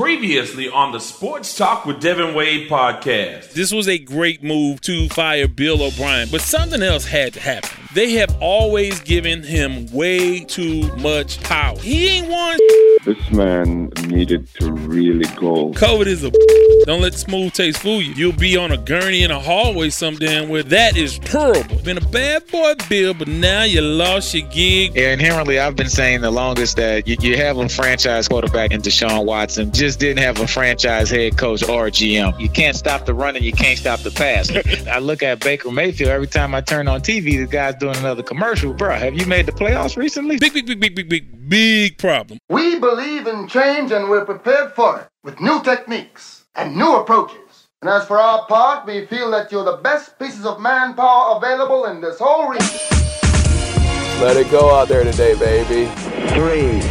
Previously on the Sports Talk with Devin Wade podcast. This was a great move to fire Bill O'Brien, but something else had to happen. They have always given him way too much power. He ain't won. This man needed to really go. COVID is a. Don't let smooth taste fool you. You'll be on a gurney in a hallway some damn where that is terrible. Been a bad boy, Bill, but now you lost your gig. Yeah, inherently, I've been saying the longest that you, you have a franchise quarterback in Deshaun Watson, just didn't have a franchise head coach or a GM. You can't stop the run and you can't stop the pass. I look at Baker Mayfield every time I turn on TV, the guy's doing another commercial. Bro, have you made the playoffs recently? Big, big, big, big, big, big, big problem. We believe in change and we're prepared for it with new techniques and new approaches. And as for our part, we feel that you're the best pieces of manpower available in this whole region. Let it go out there today, baby. Three,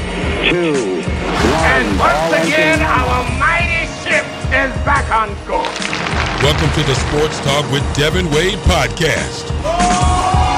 two, one. And once again, our mighty ship is back on course. Welcome to the Sports Talk with Devin Wade podcast.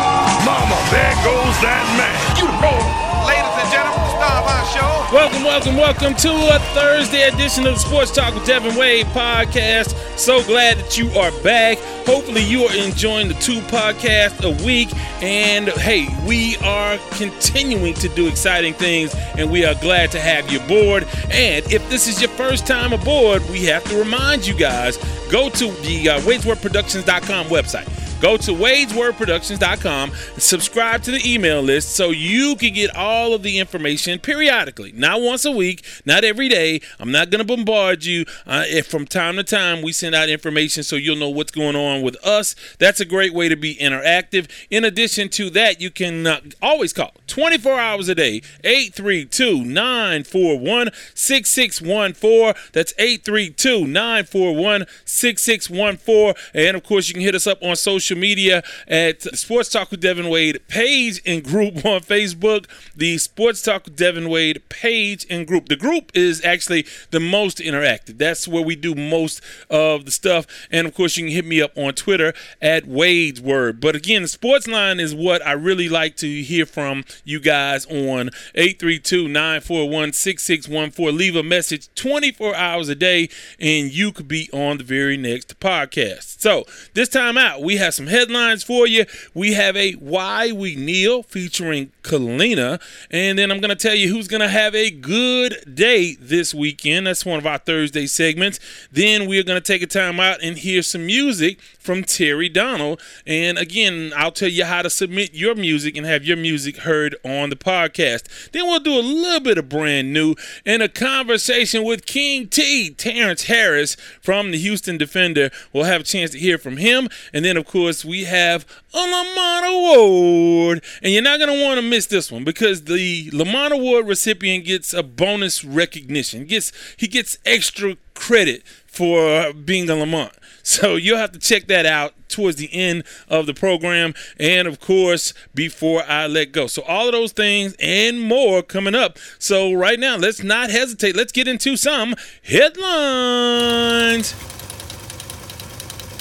Mama, there goes that man. You roll. Ladies and gentlemen, the star of our show. Welcome, welcome, welcome to a Thursday edition of the Sports Talk with Devin Wade podcast. So glad that you are back. Hopefully, you are enjoying the two podcasts a week. And hey, we are continuing to do exciting things, and we are glad to have you aboard. And if this is your first time aboard, we have to remind you guys go to the uh, WadesWordProductions.com website. Go to wadeswordproductions.com, and subscribe to the email list so you can get all of the information periodically. Not once a week, not every day. I'm not going to bombard you. Uh, if from time to time we send out information so you'll know what's going on with us, that's a great way to be interactive. In addition to that, you can uh, always call 24 hours a day, 832 941 6614. That's 832 941 6614. And of course, you can hit us up on social media at Sports Talk with Devin Wade page and group on Facebook. The Sports Talk with Devin Wade page and group. The group is actually the most interactive. That's where we do most of the stuff. And of course, you can hit me up on Twitter at Wade's Word. But again, the sports line is what I really like to hear from you guys on 832 941 6614. Leave a message 24 hours a day, and you could be on the very next podcast. So, this time out, we have some headlines for you. We have a Why We Kneel featuring Kalina, and then I'm going to tell you who's going to have a good day this weekend. That's one of our Thursday segments. Then we're going to take a time out and hear some music from Terrie Donald. And again, I'll tell you how to submit your music and have your music heard on the podcast. Then we'll do a little bit of brand new and a conversation with King T, Terrence Harris from the Houston Defender. We'll have a chance to hear from him. And then, of course, we have a Lamont Award. And you're not going to want to miss this one because the Lamont Award recipient gets a bonus recognition. Gets He gets extra credit for being a Lamont. So you'll have to check that out towards the end of the program. And of course, before I let go. So all of those things and more coming up. So right now, let's not hesitate. Let's get into some headlines.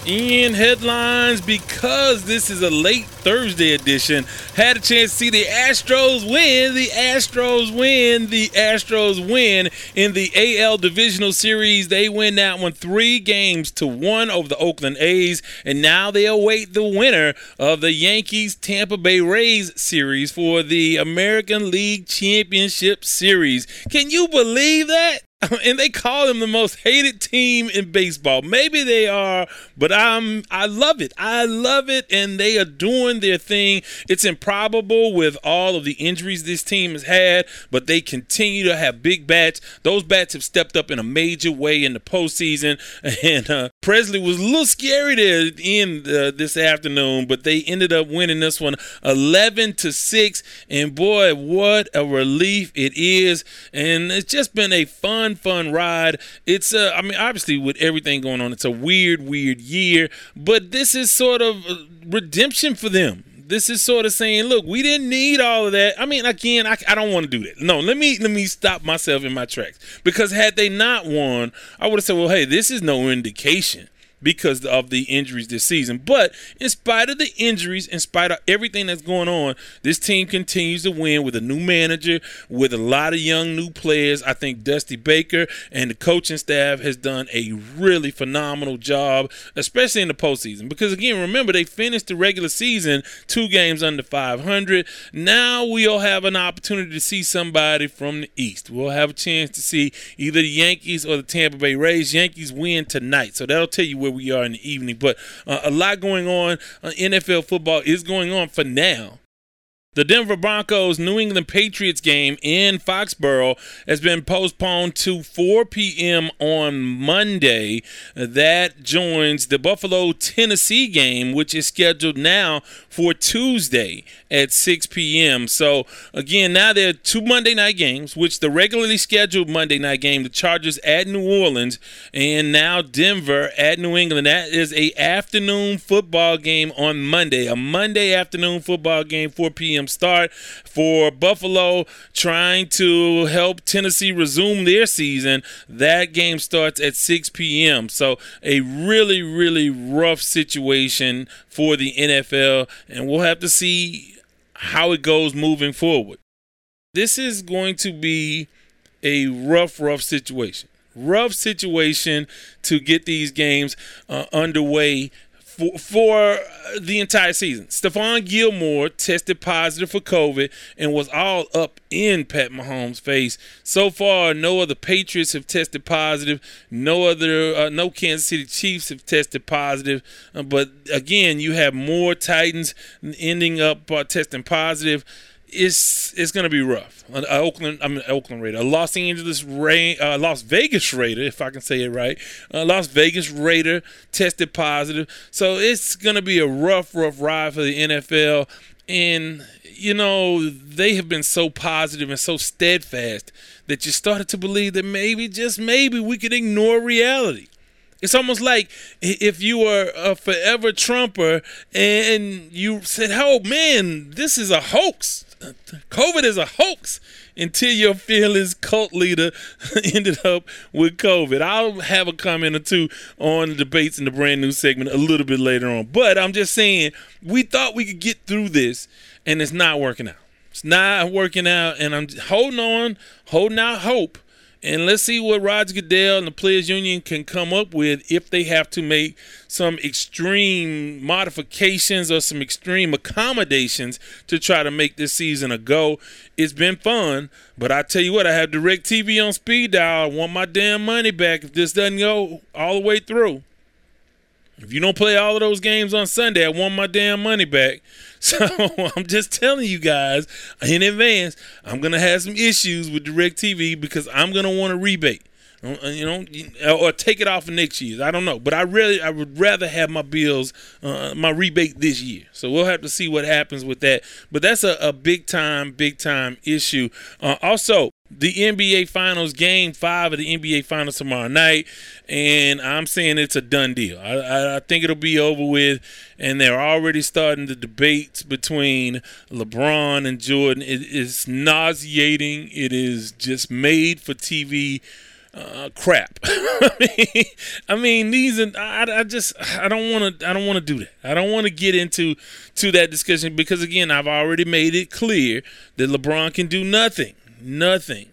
In headlines, because this is a late Thursday edition, had a chance to see the Astros win. The Astros win. The Astros win in the AL Divisional Series. They win that one three games to one over the Oakland A's, and now they await the winner of the Yankees Tampa Bay Rays series for the American League Championship Series. Can you believe that? and they call them the most hated team in baseball. Maybe they are, but I'm I love it. I love it and they are doing their thing. It's improbable with all of the injuries this team has had, but they continue to have big bats. Those bats have stepped up in a major way in the postseason and uh, Pressly was a little scary there in uh, this afternoon, but they ended up winning this one 11 to 6 and boy, what a relief it is. And it's just been a fun fun, fun ride. It's uh, I mean, obviously with everything going on, it's a weird, weird year, but this is sort of redemption for them. This is sort of saying, look, we didn't need all of that. I mean, again, I, I don't want to do that. No, let me let me stop myself in my tracks because had they not won, I would have said, well, hey, this is no indication because of the injuries this season. But in spite of the injuries, in spite of everything that's going on, this team continues to win with a new manager, with a lot of young new players. I think Dusty Baker and the coaching staff has done a really phenomenal job, especially in the postseason. Because again, remember they finished the regular season two games under 500. Now we'll have an opportunity to see somebody from the East. We'll have a chance to see either the Yankees or the Tampa Bay Rays. Yankees win tonight, so that'll tell you where we are in the evening. But uh, a lot going on. Uh, NFL football is going on for now. The Denver Broncos New England Patriots game in Foxborough has been postponed to 4 p.m. on Monday. That joins the Buffalo Tennessee game, which is scheduled now for Tuesday at 6 p.m. So, again, now there are two Monday night games, which the regularly scheduled Monday night game, the Chargers at New Orleans, and now Denver at New England. That is a afternoon football game on Monday, a Monday afternoon football game, 4 p.m p.m. start for Buffalo trying to help Tennessee resume their season. That game starts at 6 p.m. So, a really, really rough situation for the NFL, and we'll have to see how it goes moving forward. This is going to be a rough, rough situation. Rough situation to get these games uh, underway for, for the entire season. Stephon Gilmore tested positive for COVID and was all up in Pat Mahomes' face. So far, no other Patriots have tested positive. No other, uh, no Kansas City Chiefs have tested positive. Uh, but again, you have more Titans ending up uh, testing positive it's it's to be rough. An Oakland, I'm an Oakland Raider, a Los Angeles Ray, uh, Las Vegas Raider, if I can say it right. A Las Vegas Raider tested positive, so it's to be a rough, rough ride for the NFL. And you know they have been so positive and so steadfast that you started to believe that maybe, just maybe, we could ignore reality. It's almost like if you were a forever Trumper and you said, "Oh man, this is a hoax. COVID is a hoax." Until your fearless cult leader ended up with COVID. I'll have a comment or two on the debates in the brand new segment a little bit later on. But I'm just saying, we thought we could get through this, and it's not working out. It's not working out, and I'm holding on, holding out hope and let's see what Roger Goodell and the Players Union can come up with if they have to make some extreme modifications or some extreme accommodations to try to make this season a go. It's been fun, but I tell you what, I have DirecTV on speed dial. I want my damn money back if this doesn't go all the way through. If you don't play all of those games on Sunday, I want my damn money back. So I'm just telling you guys in advance, I'm gonna have some issues with DirecTV because I'm gonna want a rebate. Uh, you know, or take it off of next year. I don't know, but I really, I would rather have my bills, uh, my rebate this year. So we'll have to see what happens with that. But that's a, a big time, big time issue. Uh, also, the NBA Finals, Game Five of the NBA Finals tomorrow night, and I'm saying it's a done deal. I, I, I, think it'll be over with, and they're already starting the debates between LeBron and Jordan. It is nauseating. It is just made for TV uh, crap. I, mean, these are. I, I just I don't want to I don't want to do that. I don't want to get into to that discussion because again, I've already made it clear that LeBron can do nothing nothing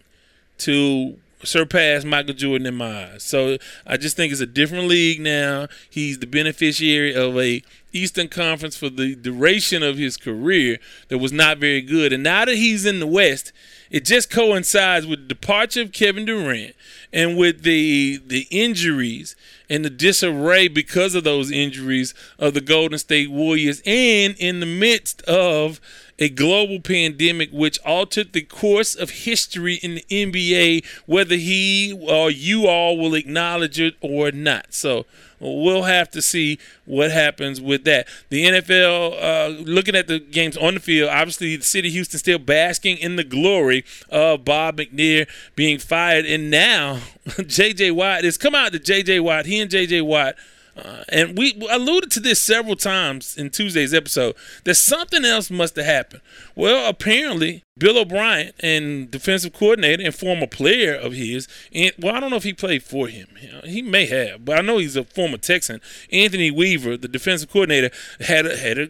to surpass Michael Jordan in my eyes. So I just think it's a different league now. He's the beneficiary of a Eastern Conference for the duration of his career that was not very good. And now that he's in the West, it just coincides with the departure of Kevin Durant and with the the injuries and the disarray because of those injuries of the Golden State Warriors and in the midst of a global pandemic which altered the course of history in the NBA, whether he or you all will acknowledge it or not. So we'll have to see what happens with that. The NFL, uh, looking at the games on the field, obviously the city of Houston still basking in the glory of Bob McNair being fired, and now J.J. Watt has come out to J.J. Watt. He and J.J. Watt uh, and we alluded to this several times in Tuesday's episode that something else must have happened. Well, apparently, Bill O'Brien and defensive coordinator and former player of his, and well, I don't know if he played for him. He may have, but I know he's a former Texan. Anthony Weaver, the defensive coordinator, had a, had a,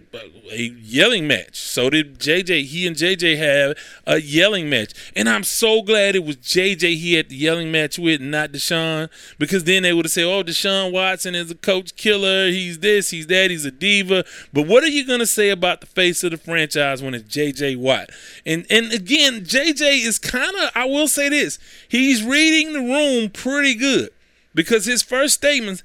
a yelling match. So did JJ. He and JJ have a yelling match, and I'm so glad it was JJ he had the yelling match with, not Deshaun, because then they would have said, "Oh, Deshaun Watson is a coach killer. He's this, he's that, he's a diva." But what are you gonna say about the face of the franchise when it's JJ Watt? And and again, JJ is kind of, I will say this, he's reading the room pretty good. Because his first statements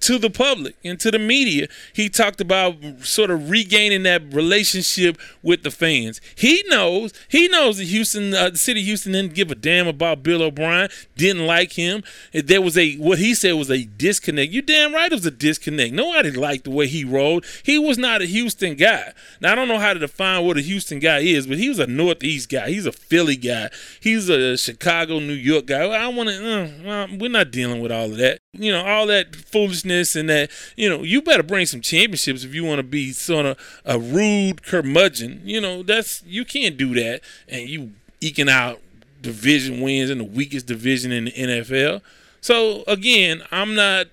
to the public and to the media, he talked about sort of regaining that relationship with the fans. He knows, he knows that Houston, uh, the city of Houston didn't give a damn about Bill O'Brien, didn't like him. There was a, what he said was a disconnect. You damn right it was a disconnect. Nobody liked the way he rolled. He was not a Houston guy. Now, I don't know how to define what a Houston guy is, but he was a Northeast guy. He's a Philly guy. He's a Chicago, New York guy. I want to, uh, uh, we're not dealing with all of that. You know, all that foolishness and that, you know, you better bring some championships if you want to be sort of a rude curmudgeon. You know, that's, you can't do that and you eking out division wins in the weakest division in the NFL. So again, I'm not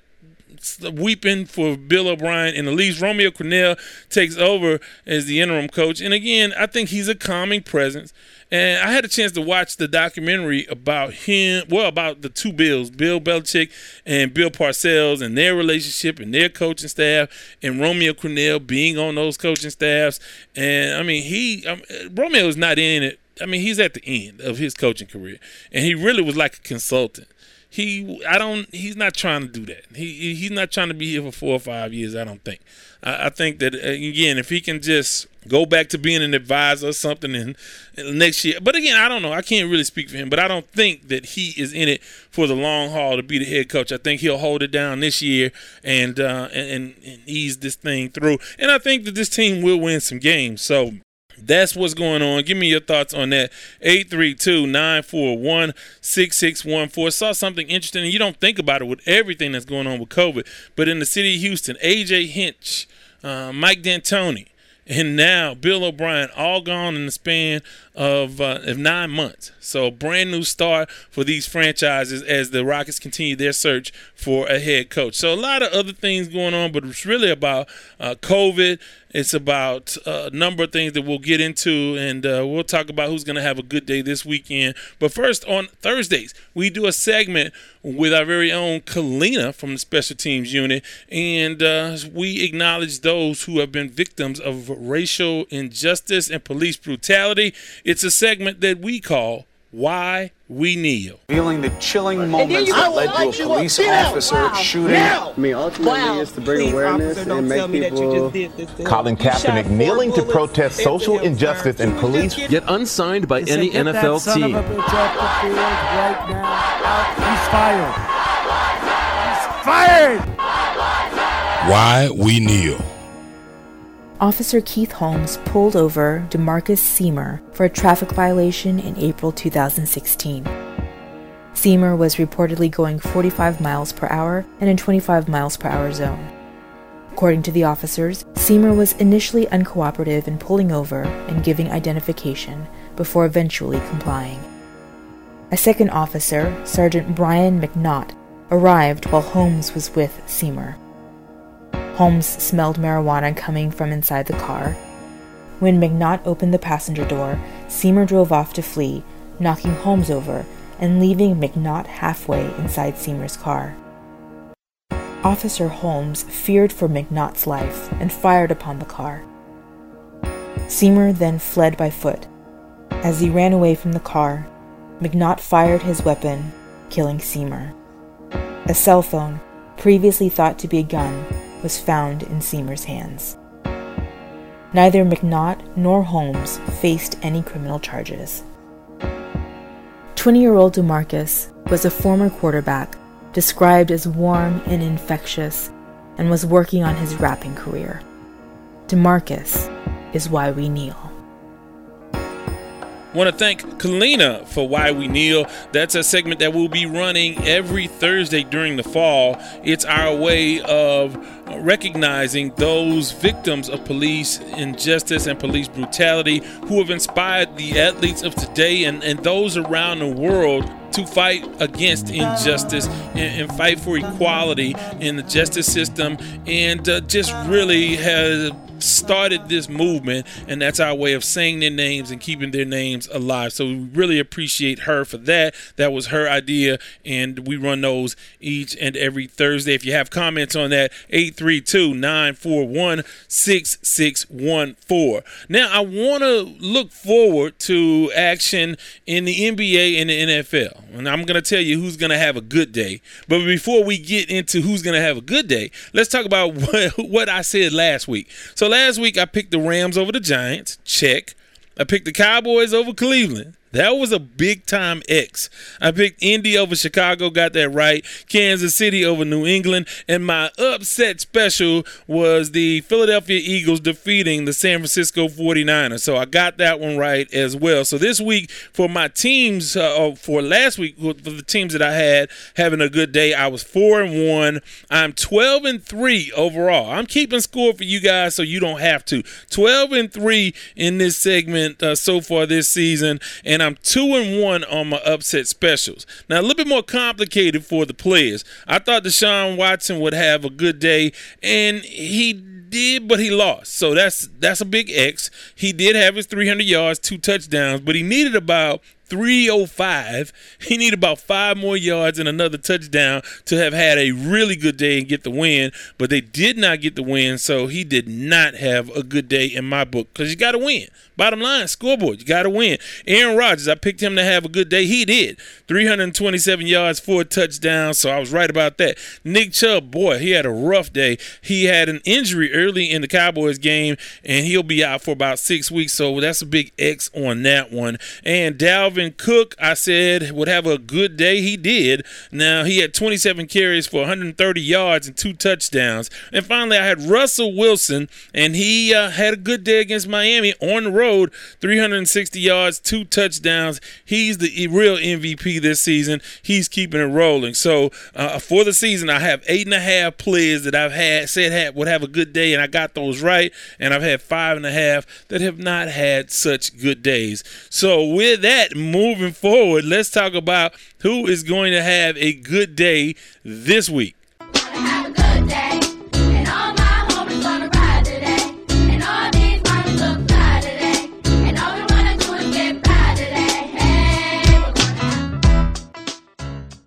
weeping for Bill O'Brien, and at least Romeo Crennel takes over as the interim coach. And again, I think he's a calming presence. And I had a chance to watch the documentary about him, well, about the two Bills, Bill Belichick and Bill Parcells, and their relationship and their coaching staff, and Romeo Crennel being on those coaching staffs. And I mean, he, um, Romeo is not in it. I mean, he's at the end of his coaching career, and he really was like a consultant he I don't he's not trying to do that. He he's not trying to be here for four or five years. I don't think. I, I think that uh, again, if he can just go back to being an advisor or something in, in next year. But again, I don't know. I can't really speak for him. But I don't think that he is in it for the long haul to be the head coach. I think he'll hold it down this year and uh, and, and ease this thing through. And I think that this team will win some games. So that's what's going on. Give me your thoughts on that. 832 941 6614. Saw something interesting, and you don't think about it with everything that's going on with COVID. But in the city of Houston, AJ Hinch, uh, Mike D'Antoni, and now Bill O'Brien, all gone in the span of, uh, of nine months. So, brand new start for these franchises as the Rockets continue their search for a head coach. So, a lot of other things going on, but it's really about uh, COVID it's about a number of things that we'll get into, and uh, we'll talk about who's going to have a good day this weekend. But first, on Thursdays, we do a segment with our very own Kalina from the Special Teams Unit, and uh, we acknowledge those who have been victims of racial injustice and police brutality. It's a segment that we call why we kneel. Feeling the chilling moments that led to a police officer wow. shooting. I mean, ultimately, wow. it's to bring Please, awareness officer, and make people. Colin Kaepernick kneeling to protest social injustice and police, yet unsigned by any NFL team. Right He's fired. He's fired. Why we kneel. Officer Keith Holmes pulled over Demarcus Seamer for a traffic violation in April 2016. Seamer was reportedly going 45 miles per hour in a 25 miles per hour zone. According to the officers, Seamer was initially uncooperative in pulling over and giving identification before eventually complying. A second officer, Sergeant Brian McNaught, arrived while Holmes was with Seamer. Holmes smelled marijuana coming from inside the car. When McNaught opened the passenger door, Seamer drove off to flee, knocking Holmes over and leaving McNaught halfway inside Seamer's car. Officer Holmes feared for McNaught's life and fired upon the car. Seamer then fled by foot. As he ran away from the car, McNaught fired his weapon, killing Seamer. A cell phone, previously thought to be a gun, was found in Seamer's hands. Neither McNaught nor Holmes faced any criminal charges. 20 year old DeMarcus was a former quarterback, described as warm and infectious, and was working on his rapping career. DeMarcus is why we kneel. Want to thank Kalina for Why We Kneel. That's a segment that we'll be running every Thursday during the fall. It's our way of recognizing those victims of police injustice and police brutality who have inspired the athletes of today and, and those around the world to fight against injustice and, and fight for equality in the justice system and uh, just really has started this movement, and that's our way of saying their names and keeping their names alive. So we really appreciate her for that. That was her idea, and we run those each and every Thursday. If you have comments on that, 832 941 6614. Now, I want to look forward to action in the NBA and the NFL, and I'm going to tell you who's going to have a good day. But before we get into who's going to have a good day, let's talk about what, what I said last week. So last week I picked the Rams over the Giants. Check. I picked the Cowboys over Cleveland. That was a big time X. I picked Indy over Chicago, got that right. Kansas City over New England. And my upset special was the Philadelphia Eagles defeating the San Francisco 49ers. So I got that one right as well. So this week, for my teams, uh, for last week, for the teams that I had having a good day, I was 4 and 1. I'm 12 and 3 overall. I'm keeping score for you guys so you don't have to. 12 and 3 in this segment uh, so far this season. And and I'm two and one on my upset specials. Now a little bit more complicated for the players. I thought Deshaun Watson would have a good day, and he did, but he lost. So that's that's a big X. He did have his 300 yards, two touchdowns, but he needed about 305. He needed about five more yards and another touchdown to have had a really good day and get the win, but they did not get the win, so he did not have a good day in my book because you got to win. Bottom line, scoreboard, you got to win. Aaron Rodgers, I picked him to have a good day. He did. 327 yards, four touchdowns, so I was right about that. Nick Chubb, boy, he had a rough day. He had an injury early in the Cowboys game, and he'll be out for about six weeks, so that's a big X on that one. And Dalvin Cook, I said, would have a good day. He did. Now, he had 27 carries for 130 yards and two touchdowns. And finally, I had Russell Wilson, and he uh, had a good day against Miami on the road road, 360 yards, two touchdowns. He's the real MVP this season. He's keeping it rolling. So uh, for the season, I have eight and a half players that I've had said had, would have a good day, and I got those right. And I've had five and a half that have not had such good days. So with that, moving forward, let's talk about who is going to have a good day this week.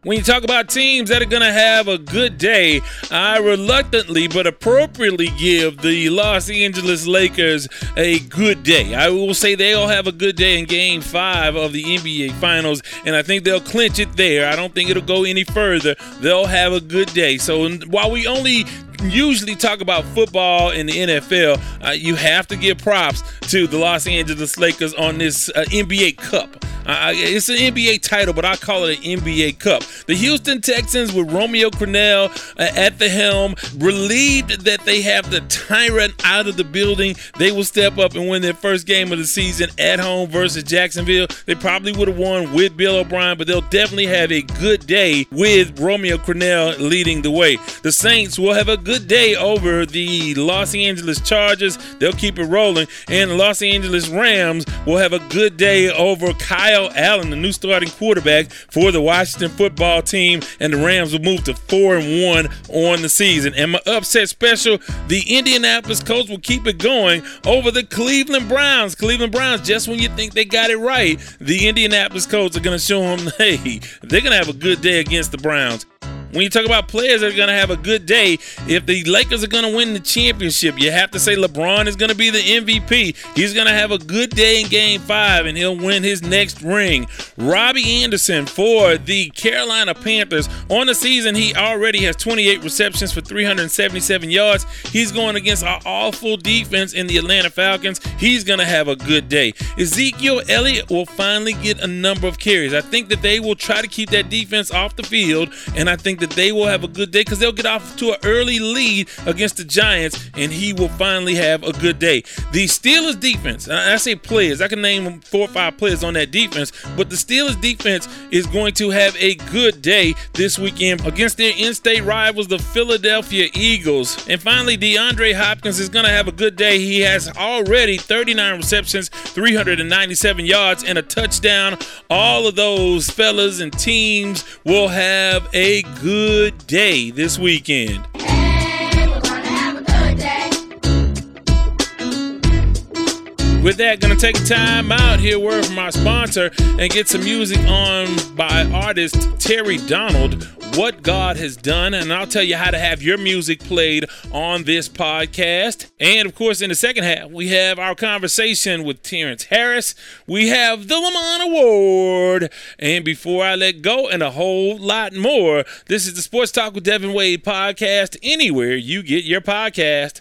When you talk about teams that are going to have a good day, I reluctantly but appropriately give the Los Angeles Lakers a good day. I will say they'll have a good day in game five of the NBA Finals, and I think they'll clinch it there. I don't think it'll go any further. They'll have a good day. So while we only usually talk about football in the NFL, uh, you have to give props to the Los Angeles Lakers on this uh, NBA Cup. Uh, it's an NBA title, but I call it an NBA Cup. The Houston Texans with Romeo Crennel uh, at the helm, relieved that they have the tyrant out of the building. They will step up and win their first game of the season at home versus Jacksonville. They probably would have won with Bill O'Brien, but they'll definitely have a good day with Romeo Crennel leading the way. The Saints will have a good day over the Los Angeles Chargers. They'll keep it rolling. And the Los Angeles Rams will have a good day over Kyle Allen, the new starting quarterback for the Washington football team. And the Rams will move to 4 and 1 on the season. And my upset special, the Indianapolis Colts will keep it going over the Cleveland Browns. Cleveland Browns, just when you think they got it right, the Indianapolis Colts are going to show them, hey, they're going to have a good day against the Browns. When you talk about players that are going to have a good day, if the Lakers are going to win the championship, you have to say LeBron is going to be the MVP. He's going to have a good day in game five and he'll win his next ring. Robbie Anderson for the Carolina Panthers. On the season, he already has 28 receptions for 377 yards. He's going against our awful defense in the Atlanta Falcons. He's going to have a good day. Ezekiel Elliott will finally get a number of carries. I think that they will try to keep that defense off the field, and I think that they will have a good day because they'll get off to an early lead against the Giants, and he will finally have a good day. The Steelers defense, I say players, I can name four or five players on that defense, but the Steelers defense is going to have a good day this weekend against their in-state rivals, the Philadelphia Eagles. And finally, DeAndre Hopkins is going to have a good day. He has already 39 receptions, 397 yards, and a touchdown. All of those fellas and teams will have a good day this weekend. With that, gonna take time out here, word from our sponsor, and get some music on by artist Terrie Donald. What God has done, and I'll tell you how to have your music played on this podcast. And of course, in the second half, we have our conversation with Terrence Harris. We have the Lamont Award. And before I let go, and a whole lot more, this is the Sports Talk with Devin Wade podcast, anywhere you get your podcast.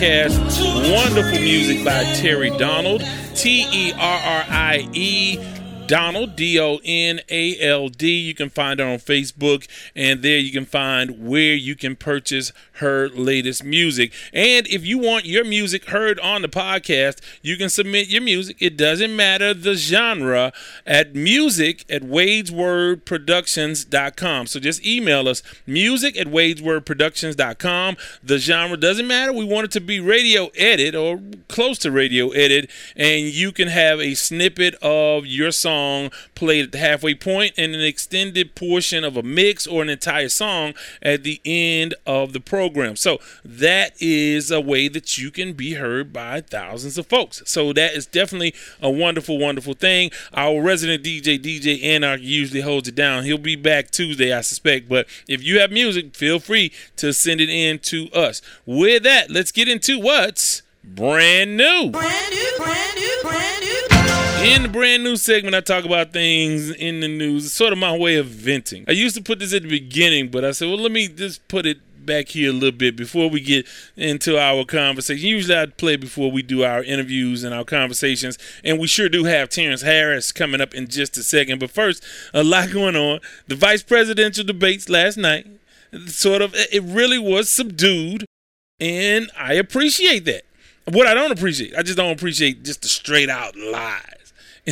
Podcast. Wonderful music by Terrie Donald. T E R R I E Donald, D O N A L D. You can find her on Facebook, and there you can find where you can purchase her latest music. And if you want your music heard on the podcast, you can submit your music. It doesn't matter the genre at music at wadeswordproductions.com. So just email us music at wadeswordproductions.com. The genre doesn't matter. We want it to be radio edit or close to radio edit, and you can have a snippet of your song played at the halfway point and an extended portion of a mix or an entire song at the end of the program. So that is a way that you can be heard by thousands of folks. So that is definitely a wonderful, wonderful thing. Our resident DJ, DJ Anarch, usually holds it down. He'll be back Tuesday, I suspect. But if you have music, feel free to send it in to us. With that, let's get into what's brand new. Brand new, brand new, brand new. In the brand new segment, I talk about things in the news. It's sort of my way of venting. I used to put this at the beginning, but I said, well, let me just put it back here a little bit before we get into our conversation. Usually I play before we do our interviews and our conversations, and we sure do have Terrence Harris coming up in just a second. But first, a lot going on. The vice presidential debates last night, sort of, it really was subdued, and I appreciate that. What I don't appreciate, I just don't appreciate just the straight out lies.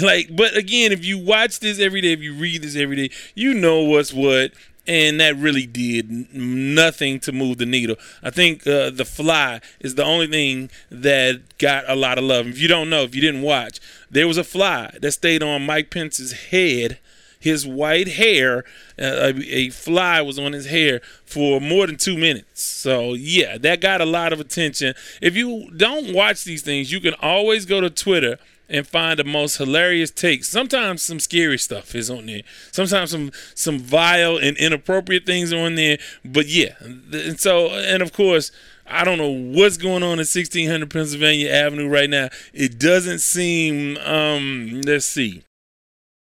Like, but again, if you watch this every day, if you read this every day, you know what's what. And that really did nothing to move the needle. I think uh, The Fly is the only thing that got a lot of love. If you don't know, if you didn't watch, there was a fly that stayed on Mike Pence's head his white hair, uh, a, a, fly was on his hair for more than two minutes. So, yeah, that got a lot of attention. If you don't watch these things, you can always go to Twitter and find the most hilarious takes. Sometimes some scary stuff is on there. Sometimes some some vile and inappropriate things are on there. But yeah, and so and of course. I don't know what's going on at 1600 Pennsylvania Avenue right now. It doesn't seem, um, let's see,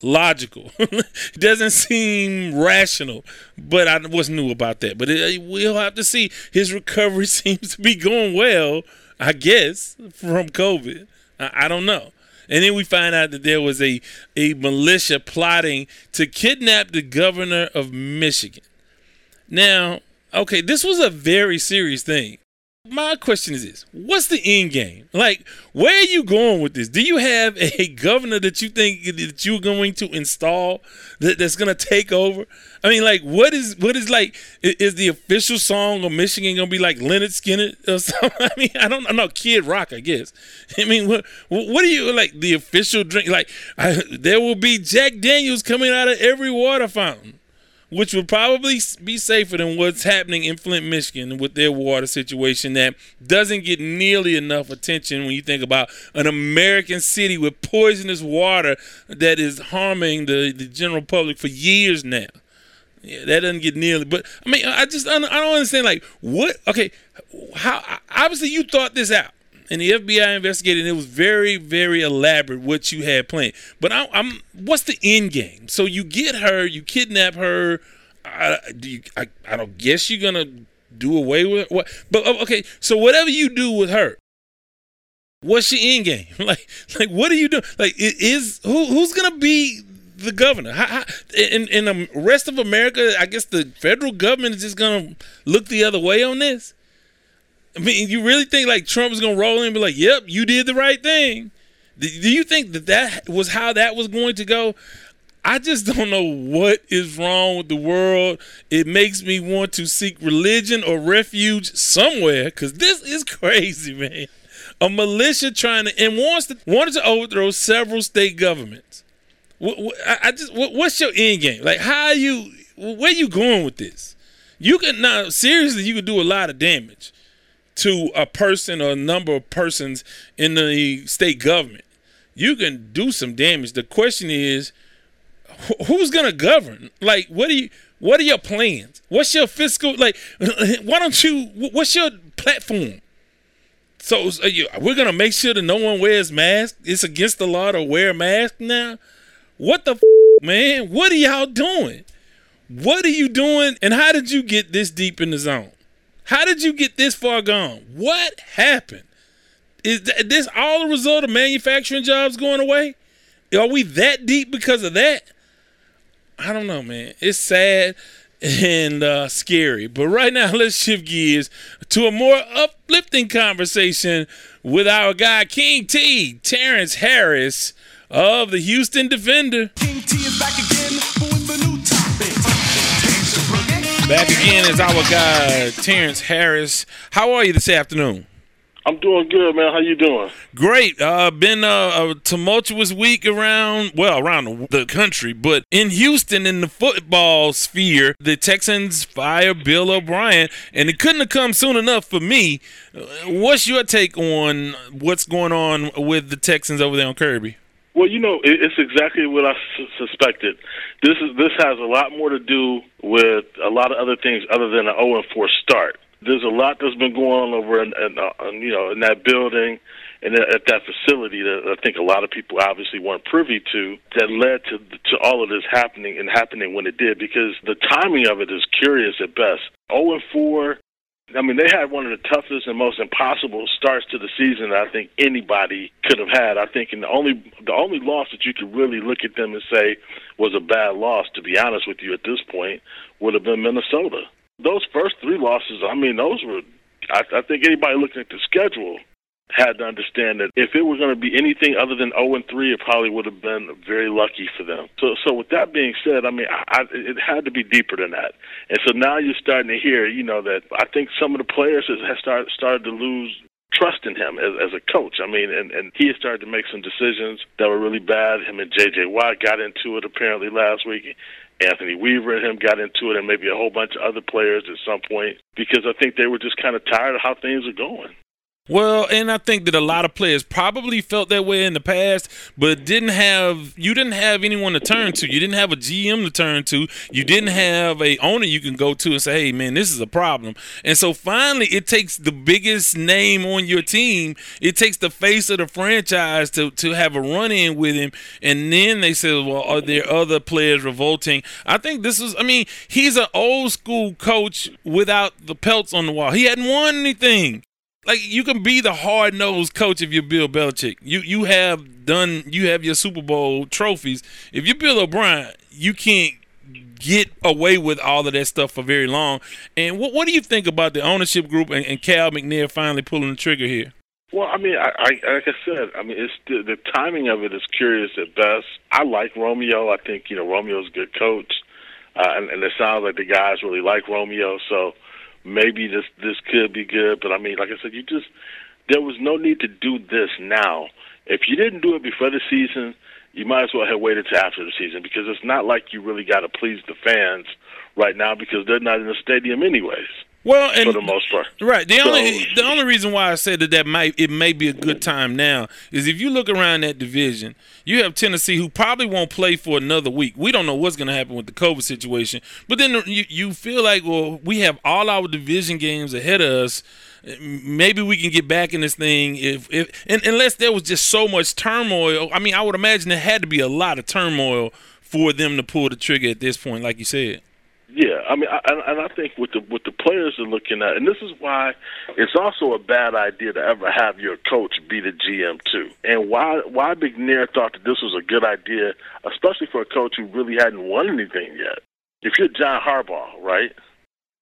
logical. it doesn't seem rational. But I wasn't new about that. But it, we'll have to see. His recovery seems to be going well, I guess, from COVID. I, I don't know. And then we find out that there was a, a militia plotting to kidnap the governor of Michigan. Now, okay, this was a very serious thing. My question is this What's the end game? Like, where are you going with this? Do you have a governor that you think that you're going to install that, that's going to take over? I mean, like, what is what is like? Is the official song of Michigan gonna be like Lynyrd Skynyrd or something? I mean, I don't know. Kid Rock, I guess. I mean, what what do you like? The official drink? Like, I, there will be Jack Daniels coming out of every water fountain which would probably be safer than what's happening in Flint, Michigan with their water situation that doesn't get nearly enough attention when you think about an American city with poisonous water that is harming the, the general public for years now. Yeah, that doesn't get nearly. But I mean, I just I don't understand. Like, what? Okay, how? Obviously, you thought this out and the FBI investigated. It was very, very elaborate what you had planned. But I, am what's the end game? So you get her, you kidnap her. I, you, I, I don't guess you're gonna do away with what? But oh, okay, so whatever you do with her, what's your end game? Like, like what are you doing? Like, is who who's gonna be the governor? How, how, in in the rest of America, I guess the federal government is just gonna look the other way on this. I mean, you really think like Trump is gonna roll in and be like, "Yep, you did the right thing"? Do you think that that was how that was going to go? I just don't know what is wrong with the world. It makes me want to seek religion or refuge somewhere because this is crazy, man. A militia trying to and wants to wanted to overthrow several state governments. I just what's your end game? Like, how you? Where you going with this? You can now seriously, you could do a lot of damage to a person or a number of persons in the state government, you can do some damage. The question is, who's going to govern? Like, what are you? What are your plans? What's your fiscal like? Why don't you? What's your platform? So we're gonna make sure that no one wears masks. It's against the law to wear a mask now. What the f- man? What are y'all doing? What are you doing? And how did you get this deep in the zone? How did you get this far gone? What happened? Is this all the result of manufacturing jobs going away? Are we that deep because of that? I don't know, man. It's sad and uh, scary. But right now, let's shift gears to a more uplifting conversation with our guy, King T, Terrence Harris of the Houston Defender. King T is back again Back again is our guy Terrence Harris. How are you this afternoon? I'm doing good, man. How you doing? Great. Uh, been a, a, tumultuous week around, well, around the country, but in Houston, in the football sphere, the Texans fire Bill O'Brien, and it couldn't have come soon enough for me. Uh, what's your take on what's going on with the Texans over there on Kirby? Well, you know, it's exactly what I suspected. This is this has a lot more to do with a lot of other things other than an 0 and 4 start. There's a lot that's been going on over in, in uh, you know in that building and at that facility that I think a lot of people obviously weren't privy to that led to to all of this happening and happening when it did because the timing of it is curious at best. 0 and 4 I mean, they had one of the toughest and most impossible starts to the season I think anybody could have had. I think, and the only the only loss that you could really look at them and say was a bad loss, to be honest with you, at this point, would have been Minnesota. Those first three losses, I mean, those were. I, I think anybody looking at the schedule had to understand that if it was going to be anything other than 0 and 3, it probably would have been very lucky for them. So, so with that being said, I mean, I, I, it had to be deeper than that. And so now you're starting to hear, you know, that I think some of the players have started started to lose trust in him as, as a coach. I mean, and, and he started to make some decisions that were really bad. Him and J.J. Watt got into it apparently last week. Anthony Weaver and him got into it, and maybe a whole bunch of other players at some point because I think they were just kind of tired of how things are going. Well, and I think that a lot of players probably felt that way in the past, but didn't have you didn't have anyone to turn to. You didn't have a GM to turn to. You didn't have a owner you can go to and say, "Hey, man, this is a problem." And so finally, it takes the biggest name on your team. It takes the face of the franchise to to have a run in with him, and then they say, "Well, are there other players revolting?" I think this is. I mean, he's an old school coach without the pelts on the wall. He hadn't won anything like you can be the hard nosed coach if you're Bill Belichick. You you have done you have your Super Bowl trophies. If you're Bill O'Brien, you can't get away with all of that stuff for very long. And what what do you think about the ownership group and, and Cal McNair finally pulling the trigger here? Well, I mean, I, I like I said, I mean, it's the, the timing of it is curious at best. I like Romeo. I think you know Romeo's a good coach, uh, and, and it sounds like the guys really like Romeo. So maybe this this could be good. But I mean, like I said, you just there was no need to do this now. If you didn't do it before the season, you might as well have waited till after the season because it's not like you really got to please the fans right now because they're not in the stadium anyways. Well, and for the most part, right. The so, only the only reason why I said that that might it may be a good time now is if you look around that division, you have Tennessee who probably won't play for another week. We don't know what's going to happen with the COVID situation, but then you you feel like well we have all our division games ahead of us. Maybe we can get back in this thing if if and, unless there was just so much turmoil. I mean, I would imagine there had to be a lot of turmoil for them to pull the trigger at this point, like you said. Yeah, I mean, I, and I think with the with the players are looking at, and this is why it's also a bad idea to ever have your coach be the GM too. And why why McNair thought that this was a good idea, especially for a coach who really hadn't won anything yet. If you're John Harbaugh, right?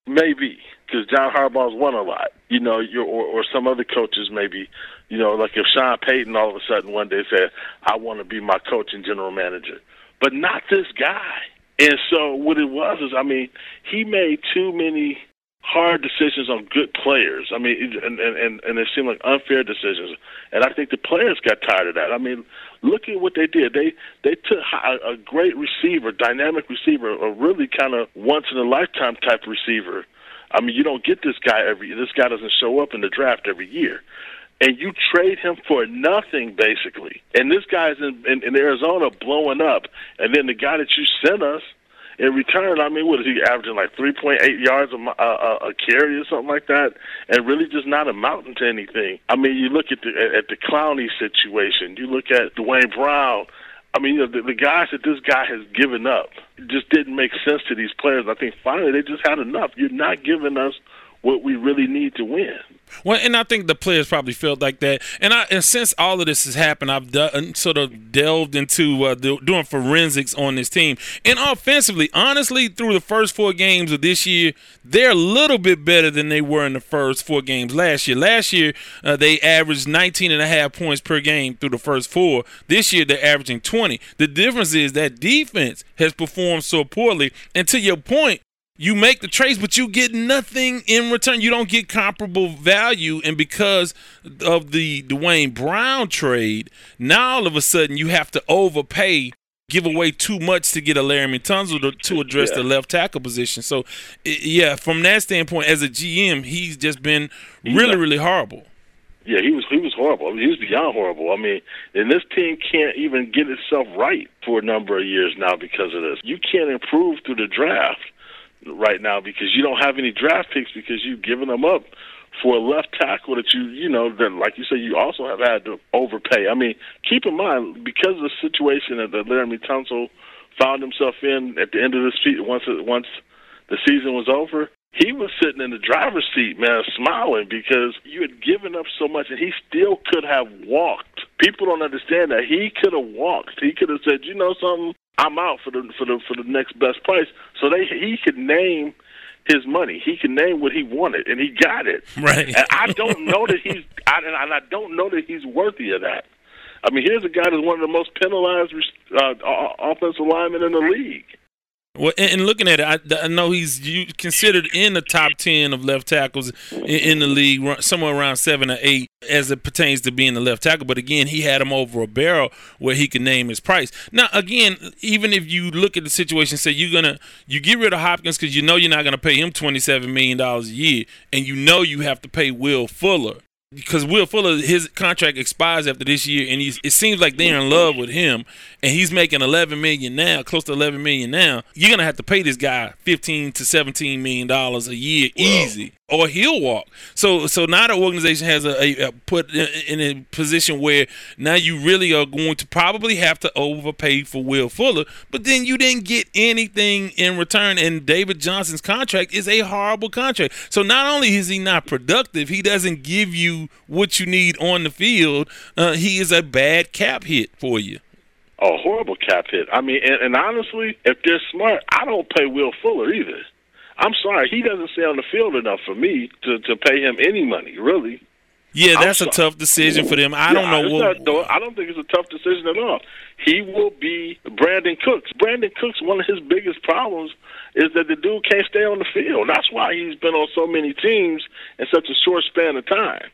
Maybe because John Harbaugh's won a lot, you know, or or some other coaches maybe, you know, like if Sean Payton all of a sudden one day said, "I want to be my coach and general manager," but not this guy and so what it was is, I mean, he made too many hard decisions on good players. I mean, and and and it seemed like unfair decisions. And I think the players got tired of that. I mean, look at what they did. They they took a, a great receiver, dynamic receiver, a really kind of once in a lifetime type receiver. I mean, you don't get this guy every. This guy doesn't show up in the draft every year and you trade him for nothing basically. And this guy's in, in, in Arizona blowing up, and then the guy that you sent us in return, I mean, what is he averaging like 3.8 yards a, a, a carry or something like that, and really just not amounting to anything. I mean, you look at the at the Clowney situation, you look at Duane Brown. I mean, you know, the, the guys that this guy has given up just didn't make sense to these players. I think finally they just had enough. You're not giving us what we really need to win. Well, and I think the players probably felt like that. And I, and since all of this has happened, I've done, sort of delved into uh, doing forensics on this team. And offensively, honestly, through the first four games of this year, they're a little bit better than they were in the first four games last year. Last year, uh, they averaged 19 and a half points per game through the first four. This year, they're averaging 20. The difference is that defense has performed so poorly. And to your point, you make the trades, but you get nothing in return. You don't get comparable value. And because of the Duane Brown trade, now all of a sudden you have to overpay, give away too much to get a Laremy Tunsil to, to address yeah. the left tackle position. So, yeah, from that standpoint, as a GM, he's just been really, really horrible. Yeah, he was he was horrible. I mean, he was beyond horrible. I mean, and this team can't even get itself right for a number of years now because of this. You can't improve through the draft right now because you don't have any draft picks because you've given them up for a left tackle that you you know that like you say you also have had to overpay. I mean, keep in mind because of the situation that, that Laremy Tunsil found himself in at the end of the season once once the season was over. He was sitting in the driver's seat, man, smiling because you had given up so much, and he still could have walked. People don't understand that he could have walked. He could have said, "You know something? I'm out for the for the for the next best price. So they he could name his money. He could name what he wanted, and he got it. Right. And I don't know that he's I, and I don't know that he's worthy of that. I mean, here's a guy that's one of the most penalized uh, offensive linemen in the league. Well, and, looking at it, I, I, know he's considered in the top ten of left tackles in, in, the league, somewhere around seven or eight, as it pertains to being the left tackle. But again, he had him over a barrel where he could name his price. Now, again, even if you look at the situation, say you're gonna you get rid of Hopkins because you know you're not gonna pay him twenty seven million dollars a year, and you know you have to pay Will Fuller because Will Fuller, his contract expires after this year, and he's, it seems like they're in love with him, and he's making 11 million now, close to 11 million now. You're gonna have to pay this guy 15 to 17 million dollars a year, easy, or he'll walk. So, so now the organization has a, a, a put in a position where now you really are going to probably have to overpay for Will Fuller, but then you didn't get anything in return. And David Johnson's contract is a horrible contract. So not only is he not productive, he doesn't give you what you need on the field. Uh, he is a bad cap hit for you. A horrible cap hit. I mean, and, and honestly, if they're smart, I don't pay Will Fuller either. I'm sorry, he doesn't stay on the field enough for me to to pay him any money, really. Yeah, that's a tough decision for them. I yeah, don't know what. Not, I don't think it's a tough decision at all. He will be Brandin Cooks. Brandin Cooks, one of his biggest problems is that the dude can't stay on the field. That's why he's been on so many teams in such a short span of time.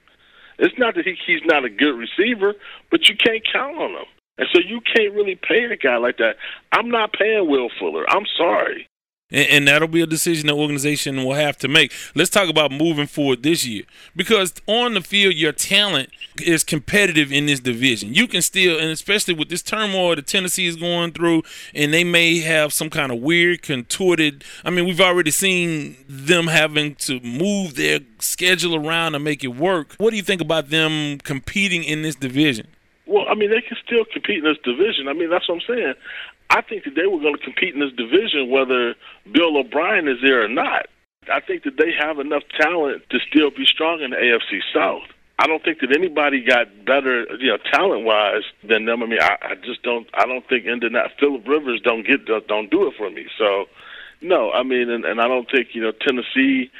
It's not that he, he's not a good receiver, but you can't count on him. And so you can't really pay a guy like that. I'm not paying Will Fuller. I'm sorry. And, and, that'll be a decision the organization will have to make. Let's talk about moving forward this year because on the field, your talent is competitive in this division. You can still, and especially with this turmoil that Tennessee is going through, and they may have some kind of weird, contorted. I mean, we've already seen them having to move their schedule around to make it work. What do you think about them competing in this division? Well, I mean, they can still compete in this division. I mean, that's what I'm saying. I think that they were going to compete in this division whether Bill O'Brien is there or not. I think that they have enough talent to still be strong in the AFC South. I don't think that anybody got better, you know, talent wise than them. I mean, I, I just don't. I don't think Indianapolis, Philip Rivers don't get don't do it for me. So, no, I mean, and, and I don't think you know Tennessee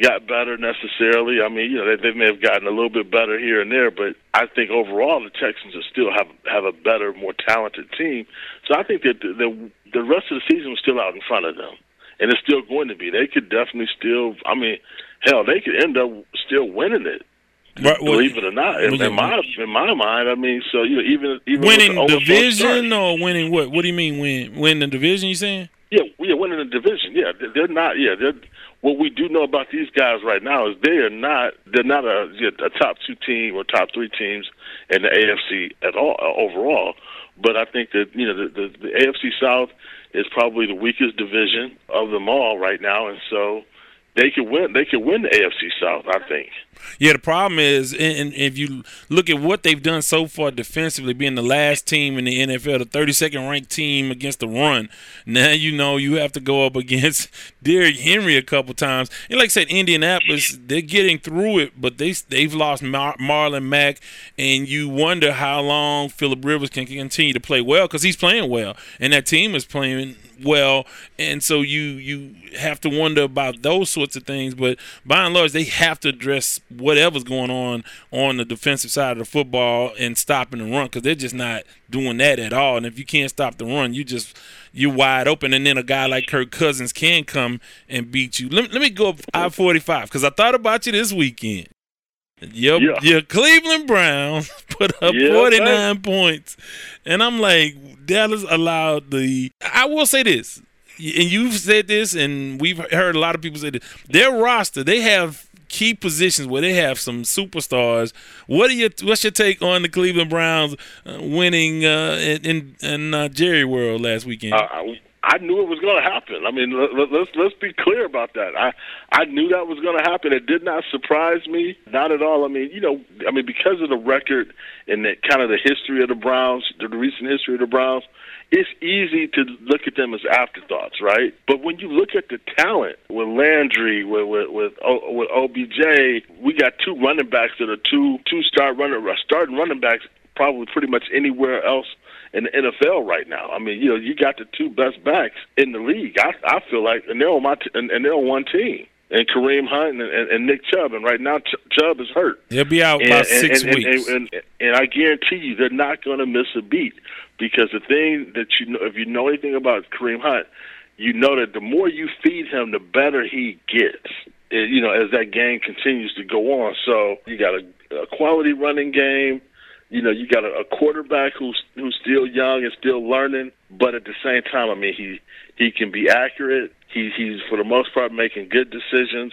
got better necessarily. I mean, you know, they, they may have gotten a little bit better here and there, but I think overall the Texans are still have have a better, more talented team. So I think that the the, the rest of the season is still out in front of them, and it's still going to be. They could definitely still. I mean, hell, they could end up still winning it. Right, well, believe it or not, in, in my in my mind, I mean, so you know, even even winning the division or winning what? What do you mean win? Win the division? You saying? Yeah, yeah, winning the division. Yeah, they're not. Yeah, they're what we do know about these guys right now is they are not they're not a, a top two team or top three teams in the AFC at all uh, overall. But I think that you know the, the, the AFC South is probably the weakest division of them all right now, and so they could win. They could win the AFC South. I think. Yeah, the problem is, and if you look at what they've done so far defensively, being the last team in the NFL, the 32nd ranked team against the run, now you know you have to go up against Derrick Henry a couple times. And like I said, Indianapolis, they're getting through it, but they they've lost Mar- Marlon Mack, and you wonder how long Philip Rivers can continue to play well because he's playing well, and that team is playing well, and so you you have to wonder about those sorts of things. But by and large, they have to address whatever's going on on the defensive side of the football and stopping the run because they're just not doing that at all. And if you can't stop the run, you just you're wide open. And then a guy like Kirk Cousins can come and beat you. Let, let me go up I forty five because I thought about you this weekend. Your, yeah. your Cleveland Browns put up yeah, 49 man. points. And I'm like, Dallas allowed the. I will say this, and you've said this, and we've heard a lot of people say this. Their roster, they have key positions where they have some superstars. What are your what's your take on the Cleveland Browns uh, winning uh, in in uh, Jerry World last weekend? Uh, I knew it was going to happen. I mean, let, let's, let's be clear about that. I I knew that was going to happen. It did not surprise me, not at all. I mean, you know, I mean because of the record and the kind of the history of the Browns, the recent history of the Browns, it's easy to look at them as afterthoughts, right? But when you look at the talent with Landry, with with with, o, with OBJ, we got two running backs that are two two star runner starting running backs probably pretty much anywhere else in the NFL right now. I mean, you know, you got the two best backs in the league. I I feel like, and they're on my t- and, and they're on one team. And Kareem Hunt and, and, and Nick Chubb, and right now Ch- Chubb is hurt. He'll be out and, about six and, weeks. And, and, I guarantee you, they're not going to miss a beat because the thing that you know, if you know anything about Kareem Hunt, you know that the more you feed him, the better he gets. You know, as that game continues to go on. So you got a, a quality running game you know, you got a, a quarterback who's who's still young and still learning, but at the same time, I mean, he he can be accurate. He he's for the most part making good decisions.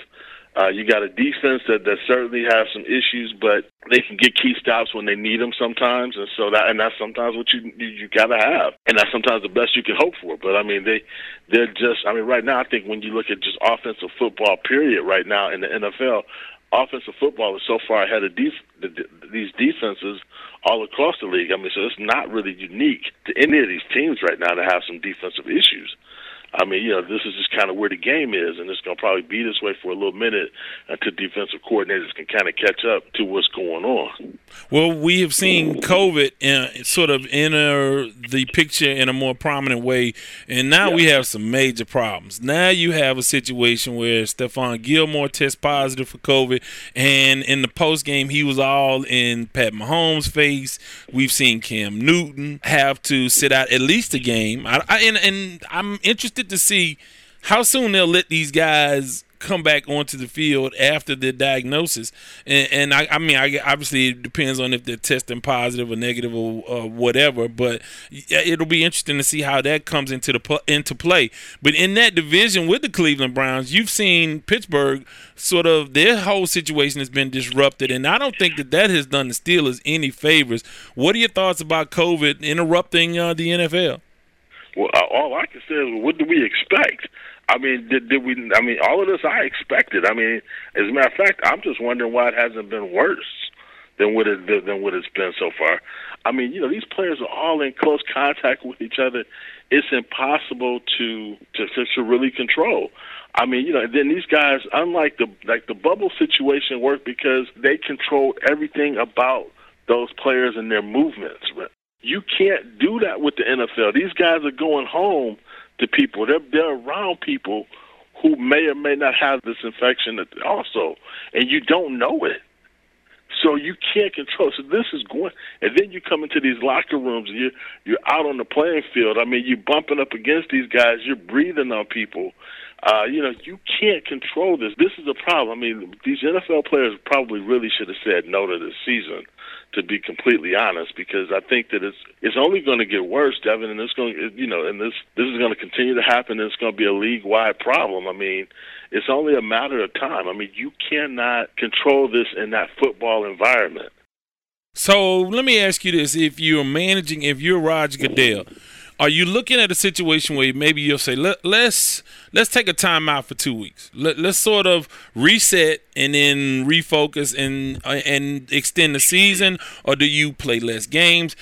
Uh, you got a defense that, that certainly has some issues, but they can get key stops when they need them sometimes, and so that and that's sometimes what you you, you got to have, and that's sometimes the best you can hope for. But I mean, they they're just I mean, right now I think when you look at just offensive football period right now in the NFL, offensive football is so far ahead of def- the, these defenses all across the league. I mean, so it's not really unique to any of these teams right now to have some defensive issues. I mean, you know, this is just kind of where the game is, and it's going to probably be this way for a little minute until defensive coordinators can kind of catch up to what's going on. Well, we have seen COVID in, sort of enter the picture in a more prominent way, and now yeah. we have some major problems. Now you have a situation where Stephon Gilmore tests positive for COVID, and in the post game, he was all in Pat Mahomes' face. We've seen Cam Newton have to sit out at least a game, I, I, and, and I'm interested interested to see how soon they'll let these guys come back onto the field after their diagnosis. And, and I, I, mean, I, obviously it depends on if they're testing positive or negative or uh, whatever. But it'll be interesting to see how that comes into the into play. But in that division with the Cleveland Browns, you've seen Pittsburgh sort of their whole situation has been disrupted, and I don't think that that has done the Steelers any favors. What are your thoughts about COVID interrupting uh, the NFL? Well, uh, all I can say is, what do we expect? I mean, did, did we? I mean, all of this I expected. I mean, as a matter of fact, I'm just wondering why it hasn't been worse than what it than what it's been so far. I mean, you know, these players are all in close contact with each other. It's impossible to to to really control. I mean, you know, then these guys, unlike the like the bubble situation, work because they control everything about those players and their movements. You can't do that with the NFL. These guys are going home to people. They're they're around people who may or may not have this infection also, and you don't know it. So you can't control. So this is going, and then you come into these locker rooms. And you're you're out on the playing field. I mean, you're bumping up against these guys. You're breathing on people. Uh, you know, you can't control this. This is a problem. I mean, these NFL players probably really should have said no to this season to be completely honest, because I think that it's it's only going to get worse, Devin, and it's going, you know, and this this is going to continue to happen. and It's going to be a league wide problem. I mean, it's only a matter of time. I mean, you cannot control this in that football environment. So let me ask you this: If you're managing, if you're Roger Goodell are you looking at a situation where maybe you'll say Let, let's let's take a time out for two weeks. Let, us sort of reset and then refocus and uh, and extend the season or do you play less games?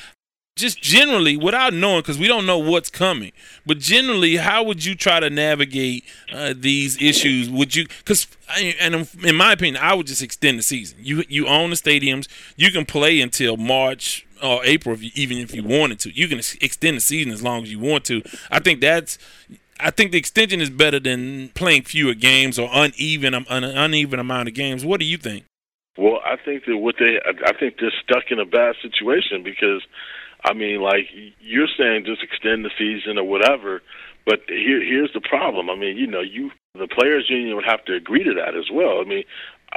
Just generally without knowing because we don't know what's coming but generally how would you try to navigate uh, these issues? Would you because and in my opinion i would just extend the season. You you own the stadiums. You can play until march or April, if you, even if you wanted to. You can extend the season as long as you want to. I think that's. I think the extension is better than playing fewer games or uneven um, an uneven amount of games. What do you think? Well, I think that what they, I think they're stuck in a bad situation because, I mean, like you're saying, just extend the season or whatever. But here, here's the problem. I mean, you know, you the players' union would have to agree to that as well. I mean,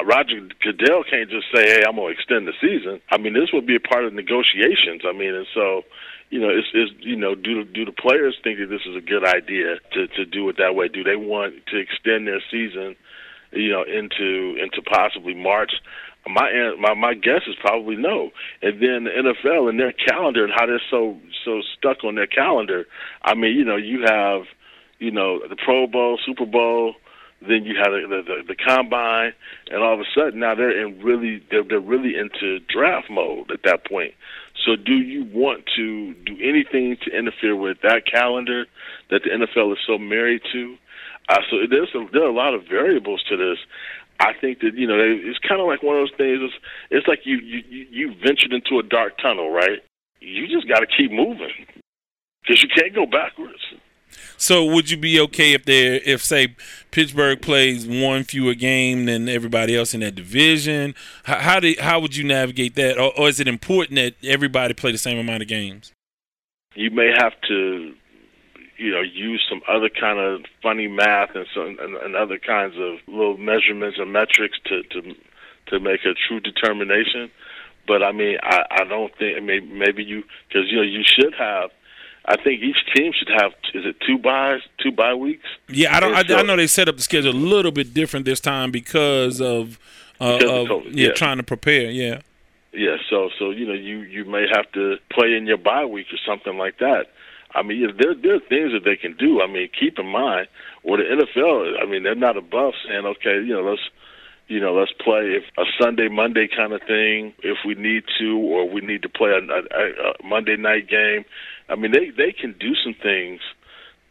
Roger Goodell can't just say, "Hey, I'm going to extend the season." I mean, this would be a part of negotiations. I mean, and so, you know, it's, it's you know, do do the players think that this is a good idea to to do it that way? Do they want to extend their season, you know, into into possibly March? My my my guess is probably no. And then the NFL and their calendar and how they're so so stuck on their calendar. I mean, you know, you have, you know, the Pro Bowl, Super Bowl then you had the, the the combine, and all of a sudden now they're in really they're they're really into draft mode at that point. So do you want to do anything to interfere with that calendar that the NFL is so married to? Uh, so there's a, there are a lot of variables to this. I think that you know it's kind of like one of those things. It's, it's like you you you ventured into a dark tunnel, right? You just got to keep moving because you can't go backwards. So would you be okay if they if say Pittsburgh plays one fewer game than everybody else in that division? How how, do, how would you navigate that, or, or is it important that everybody play the same amount of games? You may have to, you know, use some other kind of funny math and some and, and other kinds of little measurements or metrics to to to make a true determination. But I mean, I, I don't think maybe maybe you because you know you should have I think each team should have is it two buys, two bye weeks. Yeah, I don't. I, I, know they set up the schedule a little bit different this time because of, uh, because of, of yeah, yeah, trying to prepare. Yeah. Yeah. So so you know you you may have to play in your bye week or something like that. I mean, there there are things that they can do. I mean, keep in mind, or the NFL. I mean, they're not above saying, okay, you know, let's you know, let's play if a Sunday Monday kind of thing if we need to, or we need to play a, a, a Monday night game. I mean, they they can do some things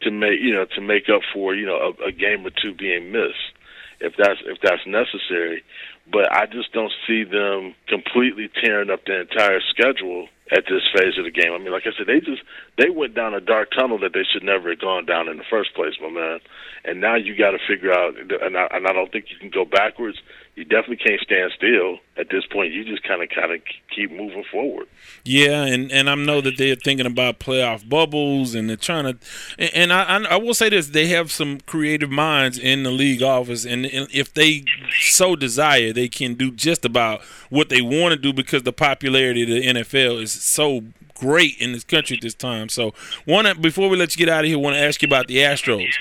to make you know to make up for you know a, a game or two being missed if that's if that's necessary. But I just don't see them completely tearing up the entire schedule at this phase of the game. I mean, like I said, they just they went down a dark tunnel that they should never have gone down in the first place, my man. And now you got to figure out, and I, and I don't think you can go backwards you definitely can't stand still at this point. You just kind of kind of keep moving forward. Yeah, and and I know that they're thinking about playoff bubbles and they're trying to. And, and I I will say this: they have some creative minds in the league office, and, and if they so desire, they can do just about what they want to do because the popularity of the NFL is so great in this country at this time. So, one before we let you get out of here, want to ask you about the Astros.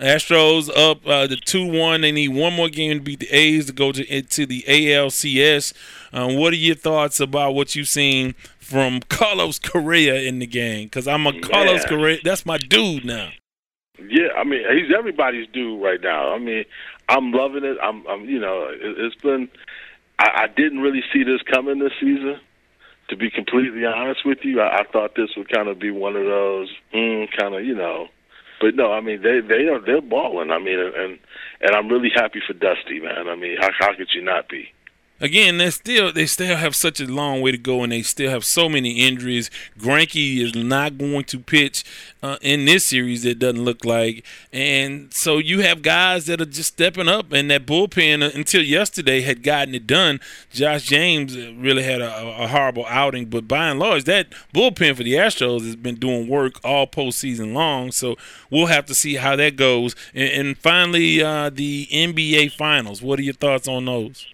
Astros up uh, the two one. They need one more game to beat the A's to go to into the ALCS. Um, what are your thoughts about what you've seen from Carlos Correa in the game? Because I'm a Carlos Correa. That's my dude now. Yeah, I mean he's everybody's dude right now. I mean I'm loving it. I'm, I'm you know, it, has been. I, I didn't really see this coming this season. To be completely honest with you, I, I thought this would kind of be one of those mm, kind of you know but no, I mean they they are they're balling. I mean, and and I'm really happy for Dusty, man. I mean, how how could you not be? Again, they still they still have such a long way to go, and they still have so many injuries. Greinke is not going to pitch uh, in this series. It doesn't look like, and so you have guys that are just stepping up, and that bullpen uh, until yesterday had gotten it done. Josh James really had a, a horrible outing, but by and large, that bullpen for the Astros has been doing work all postseason long. So we'll have to see how that goes. And, and finally, uh, the NBA Finals. What are your thoughts on those?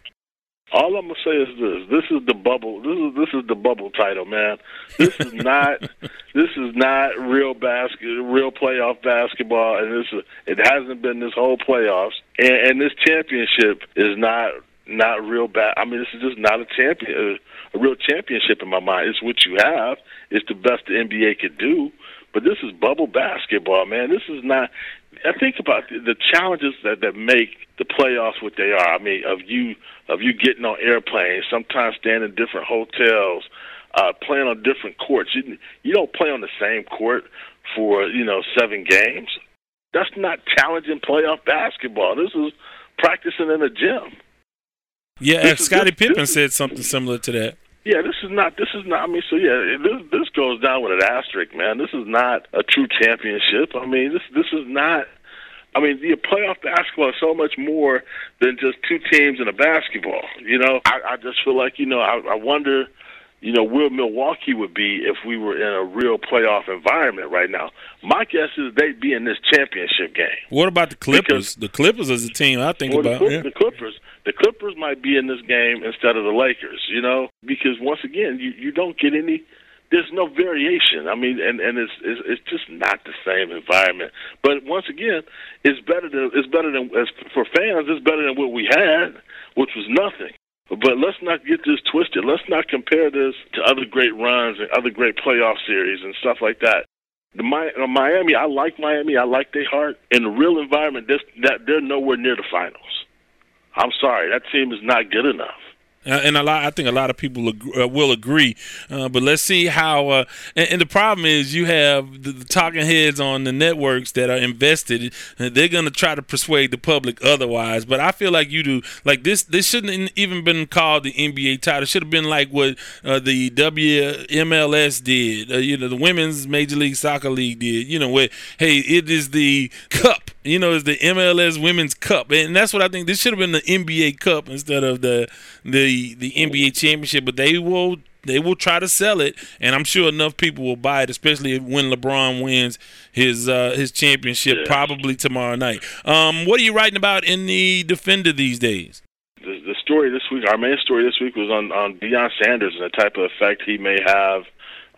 All I'm gonna say is this: this is the bubble. This is this is the bubble title, man. This is not this is not real basket, real playoff basketball, and this is, it hasn't been this whole playoffs. And, and this championship is not not real bad. I mean, this is just not a champion, a, a real championship in my mind. It's what you have. It's the best the NBA could do. But this is bubble basketball, man. This is not. I think about the challenges that that make the playoffs what they are. I mean, of you of you getting on airplanes, sometimes staying in different hotels, uh, playing on different courts. You you don't play on the same court for you know seven games. That's not challenging playoff basketball. This is practicing in a gym. Yeah, Scottie Pippen said something similar to that. Yeah, this is not. This is not. I mean, so yeah, this this goes down with an asterisk, man. This is not a true championship. I mean, this this is not. I mean, the playoff basketball is so much more than just two teams in a basketball. You know, I, I just feel like you know, I, I wonder you know, where Milwaukee would be if we were in a real playoff environment right now. My guess is they'd be in this championship game. What about the Clippers? Because, the Clippers is a team I think about. The, yeah. the Clippers, the Clippers might be in this game instead of the Lakers. You know, because once again, you you don't get any. There's no variation. I mean, and and it's it's, it's just not the same environment. But once again, it's better than it's better than as for fans. It's better than what we had, which was nothing. But let's not get this twisted. Let's not compare this to other great runs and other great playoff series and stuff like that. The uh, Miami, I like Miami. I like their heart. In the real environment, that they're nowhere near the finals. I'm sorry, that team is not good enough. Uh, and a lot, I think a lot of people ag- uh, will agree. Uh, but let's see how. Uh, and, and, the problem is, you have the, the, talking heads on the networks that are invested. they're going to try to persuade the public otherwise. But I feel like you do. Like this, this shouldn't even been called the NBA title. It should have been like what uh, the WMLS did. Uh, you know, the Women's Major League Soccer League did. You know, where hey, it is the cup you know, it's the MLS Women's Cup, and that's what I think. This should have been the NBA Cup instead of the the the NBA Championship. But they will they will try to sell it, and I'm sure enough people will buy it, especially when LeBron wins his uh, his championship yeah. probably tomorrow night. Um, what are you writing about in the Defender these days? The, the story this week, our main story this week was on on Deion Sanders and the type of effect he may have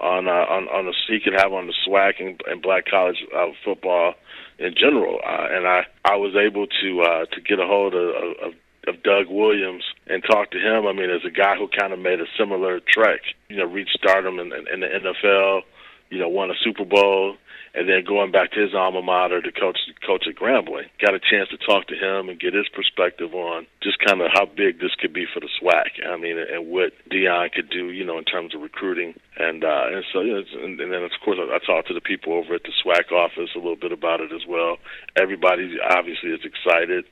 on uh, on on the he could have on the SWAC and, and black college uh, football in general. Uh, and I I was able to uh, to get a hold of, of of Doug Williams and talk to him. I mean, as a guy who kind of made a similar trek, you know, reached stardom in, in, in the NFL, you know, won a Super Bowl, and then going back to his alma mater to coach coach at Grambling. Got a chance to talk to him and get his perspective on just kind of how big this could be for the SWAC. I mean, and what Deion could do, you know, in terms of recruiting. And uh, and so, you know, and, and then of course I, I talked to the people over at the SWAC office a little bit about it as well. Everybody obviously is excited.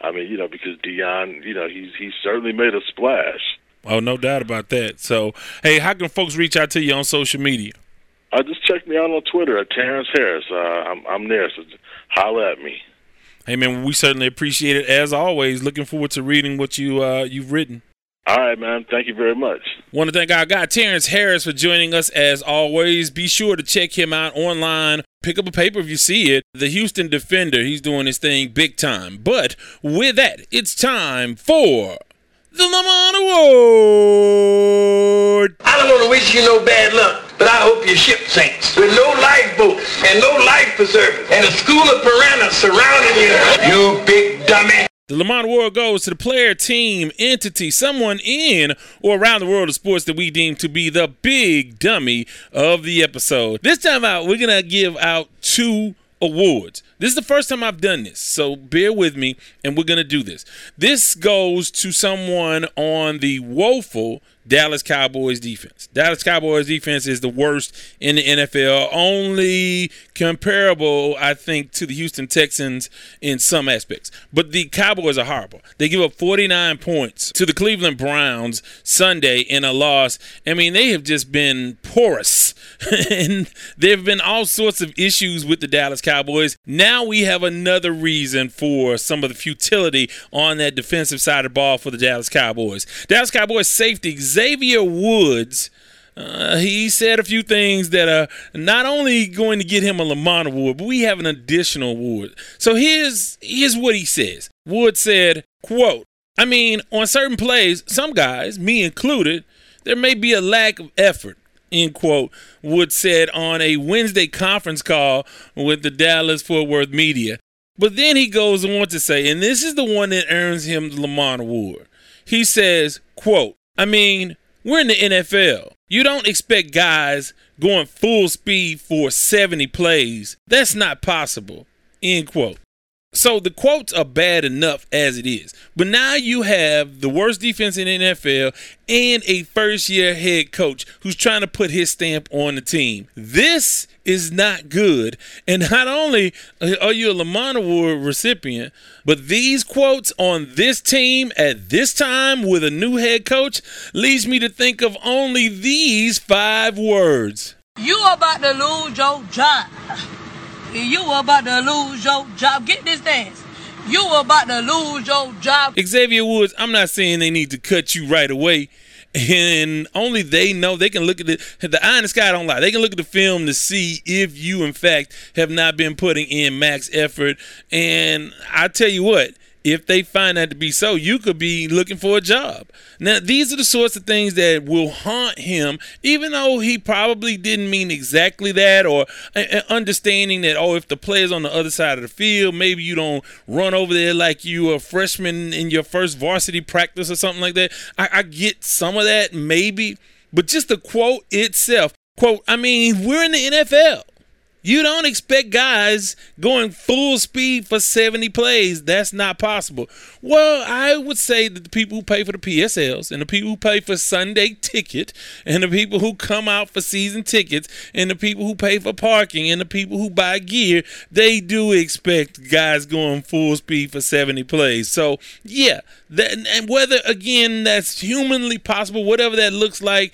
I mean, you know, because Deion, you know, he's he's certainly made a splash. Oh, no doubt about that. So, hey, how can folks reach out to you on social media? Uh, just check me out on Twitter at Terrence Harris. Uh, I'm, I'm there, so holla at me. Hey man, we certainly appreciate it as always. Looking forward to reading what you uh, you've written. All right, man. Thank you very much. Want to thank our guy Terrence Harris for joining us as always. Be sure to check him out online. Pick up a paper if you see it. The Houston Defender. He's doing his thing big time. But with that, it's time for the Lamont Award. I don't want to wish you no bad luck, but I hope your ship sinks with no lifeboats and no life preservers and a school of piranhas surrounding you. You big dummy. The Lamont Award goes to the player, team, entity, someone in or around the world of sports that we deem to be the big dummy of the episode. This time out, we're going to give out two awards. This is the first time I've done this, so bear with me, and we're going to do this. This goes to someone on the woeful Dallas Cowboys defense. Dallas Cowboys defense is the worst in the NFL, only comparable, I think, to the Houston Texans in some aspects. But the Cowboys are horrible. They give up 49 points to the Cleveland Browns Sunday in a loss. I mean, they have just been porous, and there have been all sorts of issues with the Dallas Cowboys. Now we have another reason for some of the futility on that defensive side of the ball for the Dallas Cowboys. Dallas Cowboys safety Xavier Woods. Uh, he said a few things that are not only going to get him a Lamont Award, but we have an additional award. So here's here's what he says. Wood said, "quote I mean, on certain plays, some guys, me included, there may be a lack of effort." End quote. Wood said on a Wednesday conference call with the Dallas Fort Worth media. But then he goes on to say, and this is the one that earns him the Lamont Award. He says, quote, I mean, we're in the NFL. You don't expect guys going full speed for 70 plays. That's not possible. End quote. So the quotes are bad enough as it is. But now you have the worst defense in the NFL and a first year head coach who's trying to put his stamp on the team. This is not good. And not only are you a Lamont Award recipient, but these quotes on this team at this time with a new head coach leads me to think of only these five words. You about to lose your job. You about to lose your job. Get this dance. You about to lose your job. Xavier Woods, I'm not saying they need to cut you right away. And only they know they can look at the the eye in the sky don't lie. They can look at the film to see if you in fact have not been putting in max effort. And I tell you what, if they find that to be so, you could be looking for a job. Now, these are the sorts of things that will haunt him, even though he probably didn't mean exactly that, or uh, understanding that, oh, if the player's on the other side of the field, maybe you don't run over there like you a freshman in your first varsity practice or something like that. I, I get some of that, maybe, but just the quote itself, quote, I mean, we're in the NFL. You don't expect guys going full speed for 70 plays. That's not possible. Well, I would say that the people who pay for the PSLs and the people who pay for Sunday ticket and the people who come out for season tickets and the people who pay for parking and the people who buy gear, they do expect guys going full speed for 70 plays. So, yeah, that, and whether again that's humanly possible, whatever that looks like,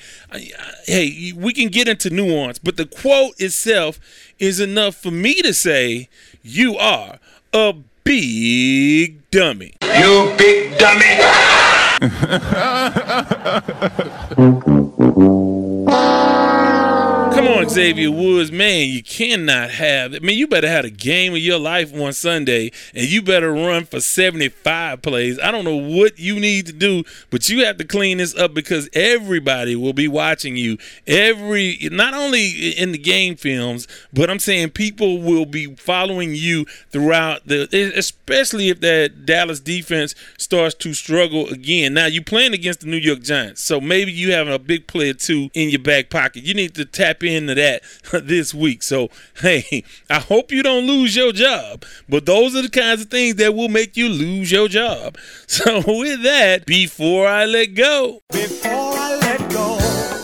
hey, we can get into nuance, but the quote itself is enough for me to say you are a big dummy. You big dummy. Xavier Woods, man, you cannot have. I mean, you better have a game of your life on Sunday, and you better run for 75 plays. I don't know what you need to do, but you have to clean this up because everybody will be watching you. Every, not only in the game films, but I'm saying people will be following you throughout the, especially if that Dallas defense starts to struggle again. Now, you're playing against the New York Giants, so maybe you have a big play or two in your back pocket. You need to tap into that this week. So, hey, I hope you don't lose your job, but those are the kinds of things that will make you lose your job. So, with that, before I let go, before I.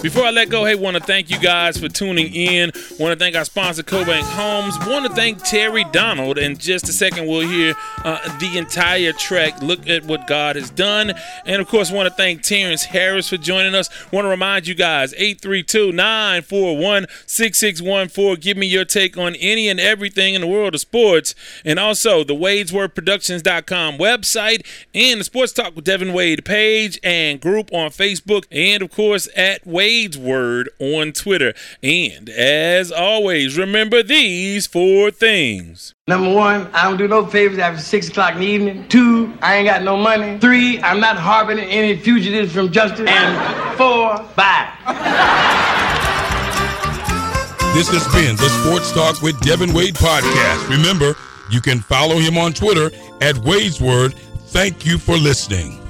Before I let go, hey, want to thank you guys for tuning in. Want to thank our sponsor, CoBank Homes. Want to thank Terrie Donald. In just a second, we'll hear uh, the entire track, Look at What God Has Done. And of course, want to thank Terrence Harris for joining us. Want to remind you guys, 832 941 6614. Give me your take on any and everything in the world of sports. And also, the WadesWordProductions.com website and the Sports Talk with Devin Wade page and group on Facebook. And of course, at Wade Wade's Word on Twitter. And as always, remember these four things. Number one, I don't do no favors after six o'clock in the evening. Two, I ain't got no money. Three, I'm not harboring any fugitives from justice. And four, bye. This has been the Sports Talk with Devin Wade podcast. Remember, you can follow him on Twitter at Wade's Word. Thank you for listening.